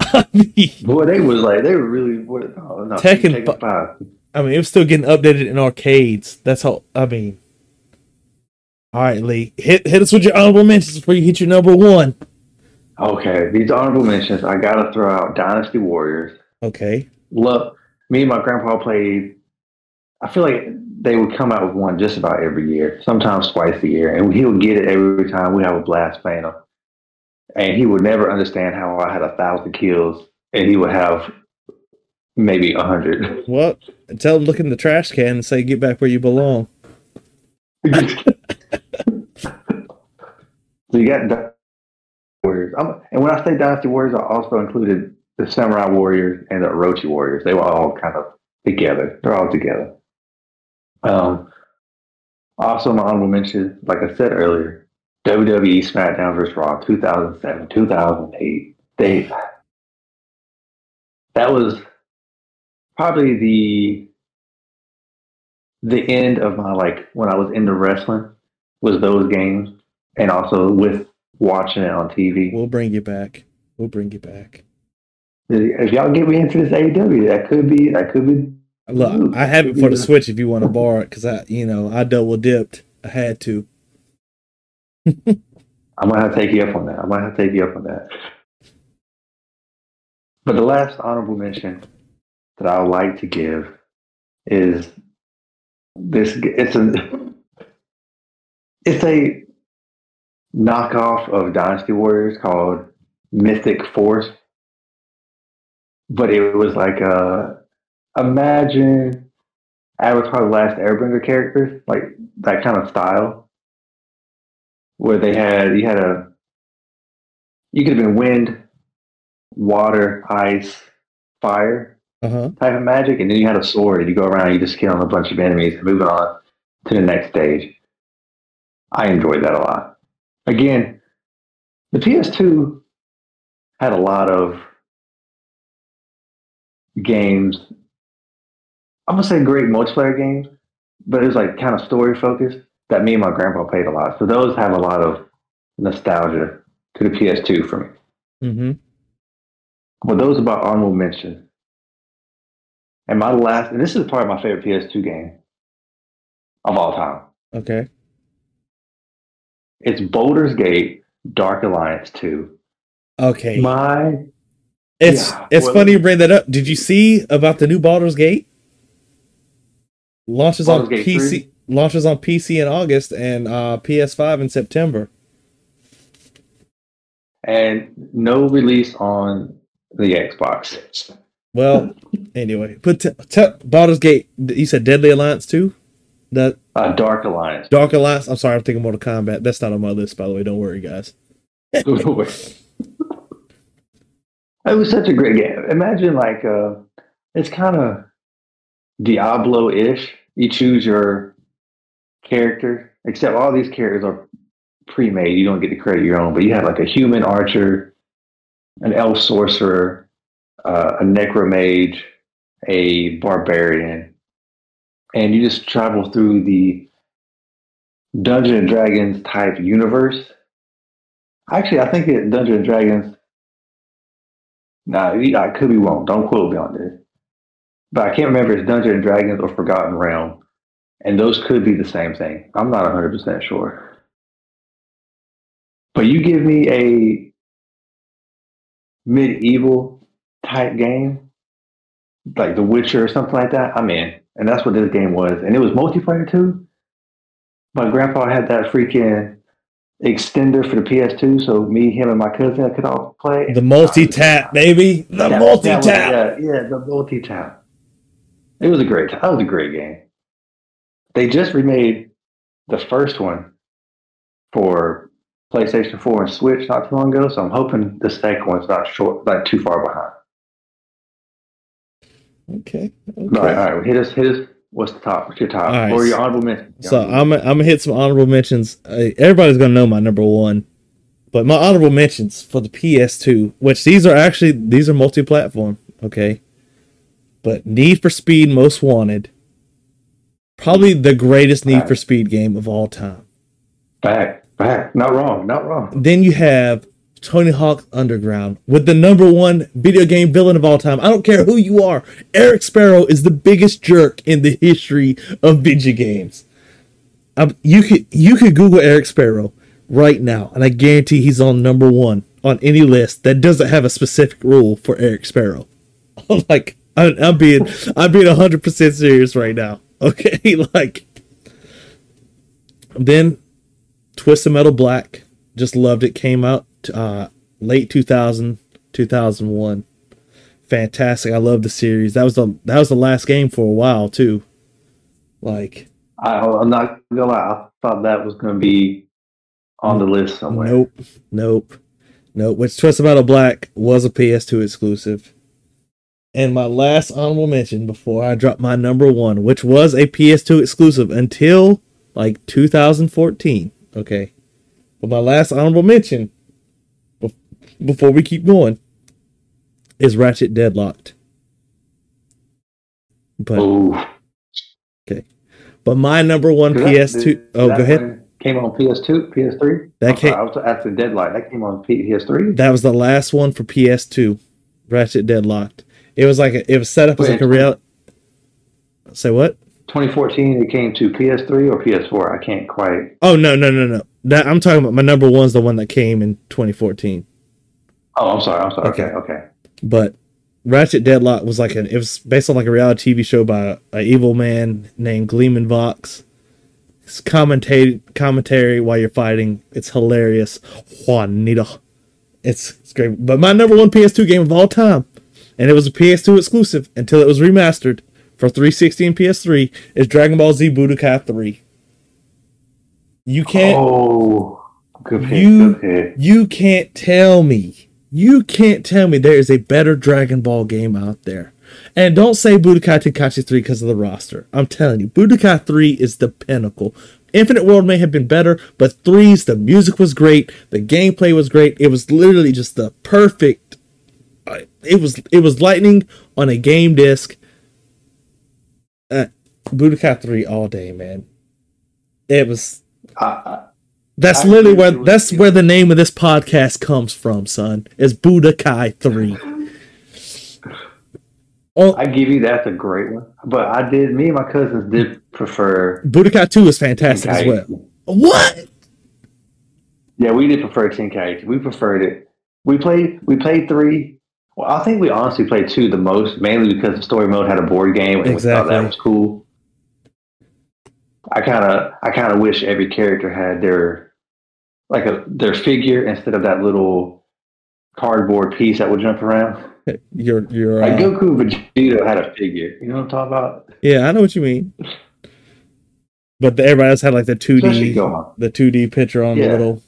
I mean, Boy, they was like they were really. What, oh, no, Tekken fi- Five. I mean, it was still getting updated in arcades. That's how, I mean. All right, Lee, hit hit us with your honorable mentions before you hit your number one. Okay, these honorable mentions. I gotta throw out Dynasty Warriors. Okay. Love me and my grandpa played. I feel like they would come out with one just about every year, sometimes twice a year, and he would get it every time. We have a blast playing them, and he would never understand how I had a thousand kills, and he would have maybe a hundred. Well, tell him look in the trash can and say, get back where you belong. *laughs* So you got Warriors, I'm, and when I say Dynasty Warriors, I also included the Samurai Warriors and the Orochi Warriors. They were all kind of together. They're all together. Um, also, my honorable mention, like I said earlier, WWE SmackDown vs. Raw 2007, 2008. They that was probably the the end of my like when I was into wrestling was those games, and also with watching it on TV. We'll bring you back. We'll bring you back. If y'all get me into this AEW, that could be that could be Look, I have it for the Switch if you want to borrow it because I, you know, I double dipped. I had to. *laughs* I might have to take you up on that. I might have to take you up on that. But the last honorable mention that I would like to give is this. It's a *laughs* it's a knockoff of Dynasty Warriors called Mythic Force, but it was like a imagine Avatar: The Last Airbender characters, like that kind of style where they had you had a you could have been wind, water, ice, fire Uh huh. type of magic, and then you had a sword and you go around and you just killing a bunch of enemies and moving on to the next stage. I enjoyed that a lot. Again, the PS2 had a lot of games. I'm gonna say great multiplayer games, but it was like kind of story focused that me and my grandpa played a lot. So those have a lot of nostalgia to the PS2 for me. Mm-hmm. But those are my honorable mention. And my last, and this is probably my favorite PS2 game of all time. Okay. It's Baldur's Gate Dark Alliance 2. Okay. My It's Yeah, it's well- funny you bring that up. Did you see about the new Baldur's Gate? Launches on Gate PC. 3? Launches on PC in August and uh, PS5 in September. and no release on the Xbox. Well, *laughs* anyway, but t- t- Baldur's Gate. You said Deadly Alliance too. That Uh, Dark Alliance. Dark Alliance. I'm sorry, I'm thinking Mortal Kombat. That's not on my list, by the way. Don't worry, guys. *laughs* and It was such a great game. Imagine like uh, it's kind of Diablo-ish. You choose your character, except all these characters are pre-made. You don't get to create your own, but you have like a human archer, an elf sorcerer, uh, a necromage, a barbarian, and you just travel through the Dungeon and Dragons type universe. Actually, I think it Dungeon and Dragons. Nah, I could be wrong. Don't quote me on this, but I can't remember if it's Dungeon and Dragons or Forgotten Realm, and those could be the same thing. I'm not 100 percent sure. But you give me a medieval type game, like The Witcher or something like that, I'm in. And that's what this game was. And it was multiplayer too. My grandpa had that freaking extender for the PS2, so me, him, and my cousin could all play. The multi tap, baby. The multi tap. Yeah, yeah, the multi tap. It was a great. That was a great game. They just remade the first one for PlayStation 4 and Switch not too long ago, so I'm hoping the second one's not short, not too far behind. Okay. All right, all right. Hit us. Hit us. What's the top? What's your top? All right, Or your honorable mention? So I'm I'm gonna hit some honorable mentions. Uh, everybody's gonna know my number one, but my honorable mentions for the PS2, which these are actually these are multi-platform. Okay, but Need for Speed Most Wanted, probably the greatest Need for Speed game of all time. back, back. Not wrong. Not wrong. Then you have Tony Hawk Underground with the number one video game villain of all time. I don't care who you are. Eric Sparrow is the biggest jerk in the history of video games. Um, you could you could Google Eric Sparrow right now, and I guarantee he's on number one on any list that doesn't have a specific rule for Eric Sparrow. *laughs* like I, I'm being I'm being hundred percent serious right now. *laughs* Okay, like then Twisted Metal Black. Just loved it. Came out uh, late 2000, 2001. Fantastic. I love the series. That was the that was the last game for a while too. Like I, I'm not gonna lie. I thought that was gonna be on the list somewhere. nope, nope, nope. Which about a Black was a PS2 exclusive. And my last honorable mention before I drop my number one, which was a PS2 exclusive until like 2014. Okay. But my last honorable mention before we keep going is Ratchet Deadlocked. But Ooh. but my number one Did PS2 did- oh go ahead. Came on PS2, PS3. That came- I was after Deadlight. That came on PS3. That was the last one for PS2. Ratchet Deadlocked. It was like a, it was set up as like a real Say what? 2014. It came to PS3 or PS4. I can't quite. Oh no no no no. That I'm talking about my number one's the one that came in 2014. Oh, I'm sorry. I'm sorry. Okay. Okay. Okay. But Ratchet Deadlock was like an it was based on like a reality TV show by a evil man named Gleeman Vox. It's commentate commentary while you're fighting. It's hilarious. Juanita. It's, it's great. But my number one PS2 game of all time, and it was a PS2 exclusive until it was remastered for 360 and PS3, is Dragon Ball Z Budokai 3. You can't Oh, good. You- good you can't tell me. You can't tell me there is a better Dragon Ball game out there. And don't say Budokai Tenkaichi 3 because of the roster. I'm telling you, Budokai 3 is the pinnacle. Infinite World may have been better, but 3's the music was great, the gameplay was great. It was literally just the perfect uh, it was it was lightning on a game disc. Uh, Budokai 3 all day, man. It was that's I literally where that's where the name of this podcast comes from, son. Is Budokai Three. Oh, I give you that's a great one. But I did. Me and my cousins did prefer. Budokai Two is fantastic as well. What? Yeah, we did prefer Tenkaichi. We preferred it. We played. We played three. Well, I think we honestly played two the most, mainly because the story mode had a board game, and we thought that was cool. I kind of, I kind of wish every character had their, like a their figure instead of that little cardboard piece that would jump around. *laughs* You're you're Like uh, Goku Vegeta had a figure. You know what I'm talking about? yeah, I know what you mean. But the, everybody else had like the two D the two D picture on the little.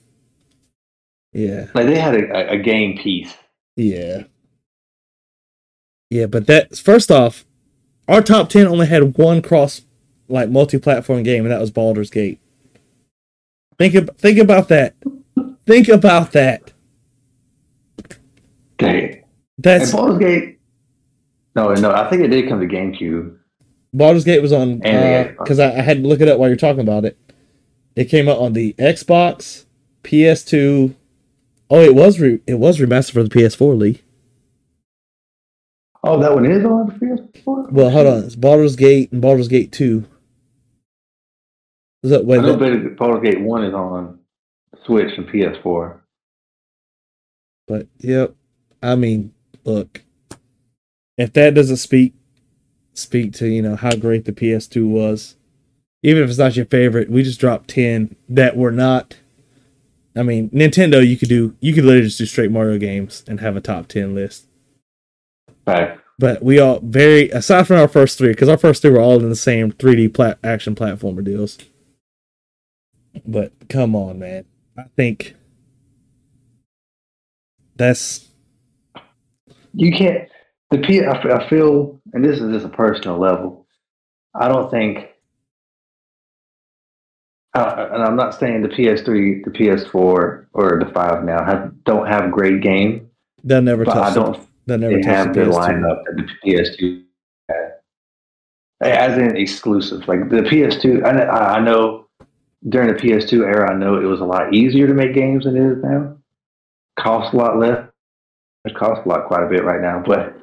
Yeah, Like they had a, a, game piece. yeah. Yeah, but that first off, our top ten only had one cross like multi-platform game, and that was Baldur's Gate. Think ab- think about that. Think about that. Dang. And That's Baldur's Gate. No, no, I think it did come to GameCube. Baldur's Gate was on And- uh, because I, I had to look it up while you're talking about it. It came out on the Xbox, PS2. Oh, it was re- it was remastered for the PS4, Lee. Oh, that one is on the PS4. Well, hold on. It's Baldur's Gate and Baldur's Gate 2. Is that, I know that- Baldur's Gate One is on Switch and PS4. but yep. I mean, look. If that doesn't speak speak to, you know, how great the PS2 was, even if it's not your favorite, we just dropped 10 that were not I mean, Nintendo you could do you could literally just do straight Mario games and have a top 10 list. Right. But we all very aside from our first three, because our first three were all in the same 3D plat- action platformer deals. But come on, man. I think that's You can't. The P. I I feel, and this is just a personal level. I don't think. Uh, and I'm not saying the PS3, the PS4, or the five now have don't have great games, they'll never but I touch. don't They'll never they touch have the the PS2. lineup that the PS2 had. As in exclusive, like the PS2. I, I know during the PS2 era, I know it was a lot easier to make games than it is now. Cost a lot less. It costs a lot, quite a bit right now. But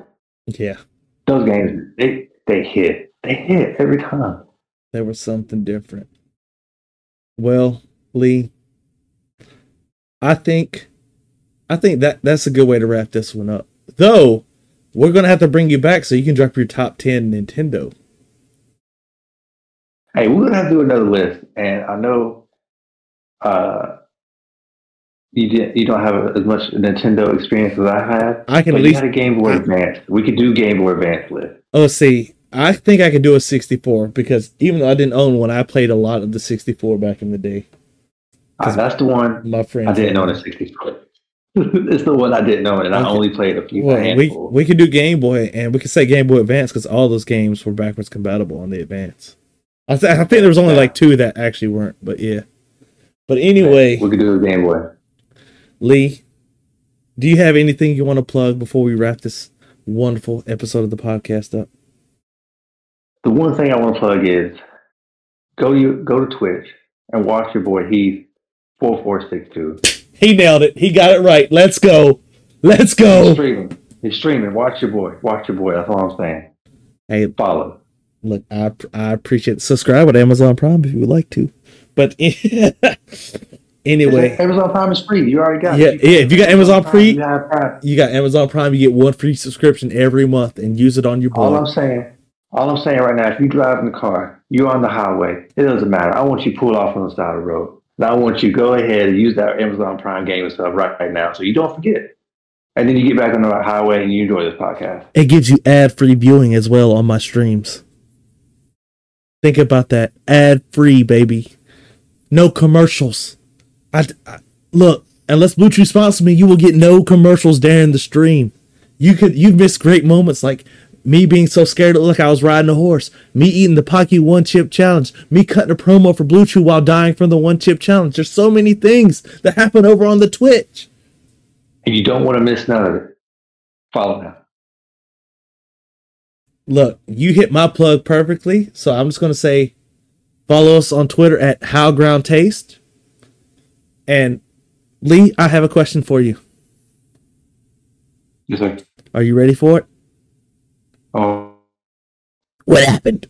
Yeah, those games, they they hit, they hit every time. there was something different. Well, Lee, I think, I think that that's a good way to wrap this one up. Though, we're gonna have to bring you back so you can drop your top ten Nintendo. Hey, we're gonna have to do another list, and I know uh, you did, you don't have as much Nintendo experience as I have. I can at least had a Game Boy Advance. We could do Game Boy Advance list. Oh, see, I think I could do a 64 because even though I didn't own one, I played a lot of the 64 back in the day. Uh, that's the one My friend I didn't own a 64. *laughs* it's the one I didn't own, and I only played a few. Well, a we handful. we could do Game Boy, and we could say Game Boy Advance because all those games were backwards compatible on the Advance. I, th- I think there was only like two that actually weren't, but yeah. But anyway, we could do a Game Boy. Lee, do you have anything you want to plug before we wrap this wonderful episode of the podcast up? The one thing I want to plug is go you go to Twitch and watch your boy Heath four four six two. *laughs* He nailed it. He got it right. Let's go. Let's go. He's streaming. He's streaming. Watch your boy. Watch your boy. That's all I'm saying. Hey, Follow. Look, I I appreciate subscribe with Amazon Prime if you would like to. But *laughs* anyway, Amazon Prime is free. You already got Yeah, it. yeah, if you got Amazon Prime, Free- you have Prime. you got Amazon Prime, you get one free subscription every month and use it on your All. I'm saying, all I'm saying right now, if you drive in the car, you're on the highway, it doesn't matter. I want you to pull off on the side of the road. And I want you to go ahead and use that Amazon Prime game stuff right, right now so you don't forget. And then you get back on the highway and you enjoy this podcast. It gives you ad free viewing as well on my streams. Think about that. Ad free, baby. No commercials. I, I- look, unless Bluetooth sponsors me, you will get no commercials during the stream. You could you've missed great moments like me being so scared to look I was riding a horse, me eating the Paqui one chip challenge, me cutting a promo for Bluetooth while dying from the one chip challenge. There's so many things that happen over on the Twitch. And you don't want to miss none of it. Follow now. Look, you hit my plug perfectly. So I'm just gonna say, follow us on Twitter at How Ground Taste. And Lee, I have a question for you. Yes, sir. Are you ready for it? Oh, What happened?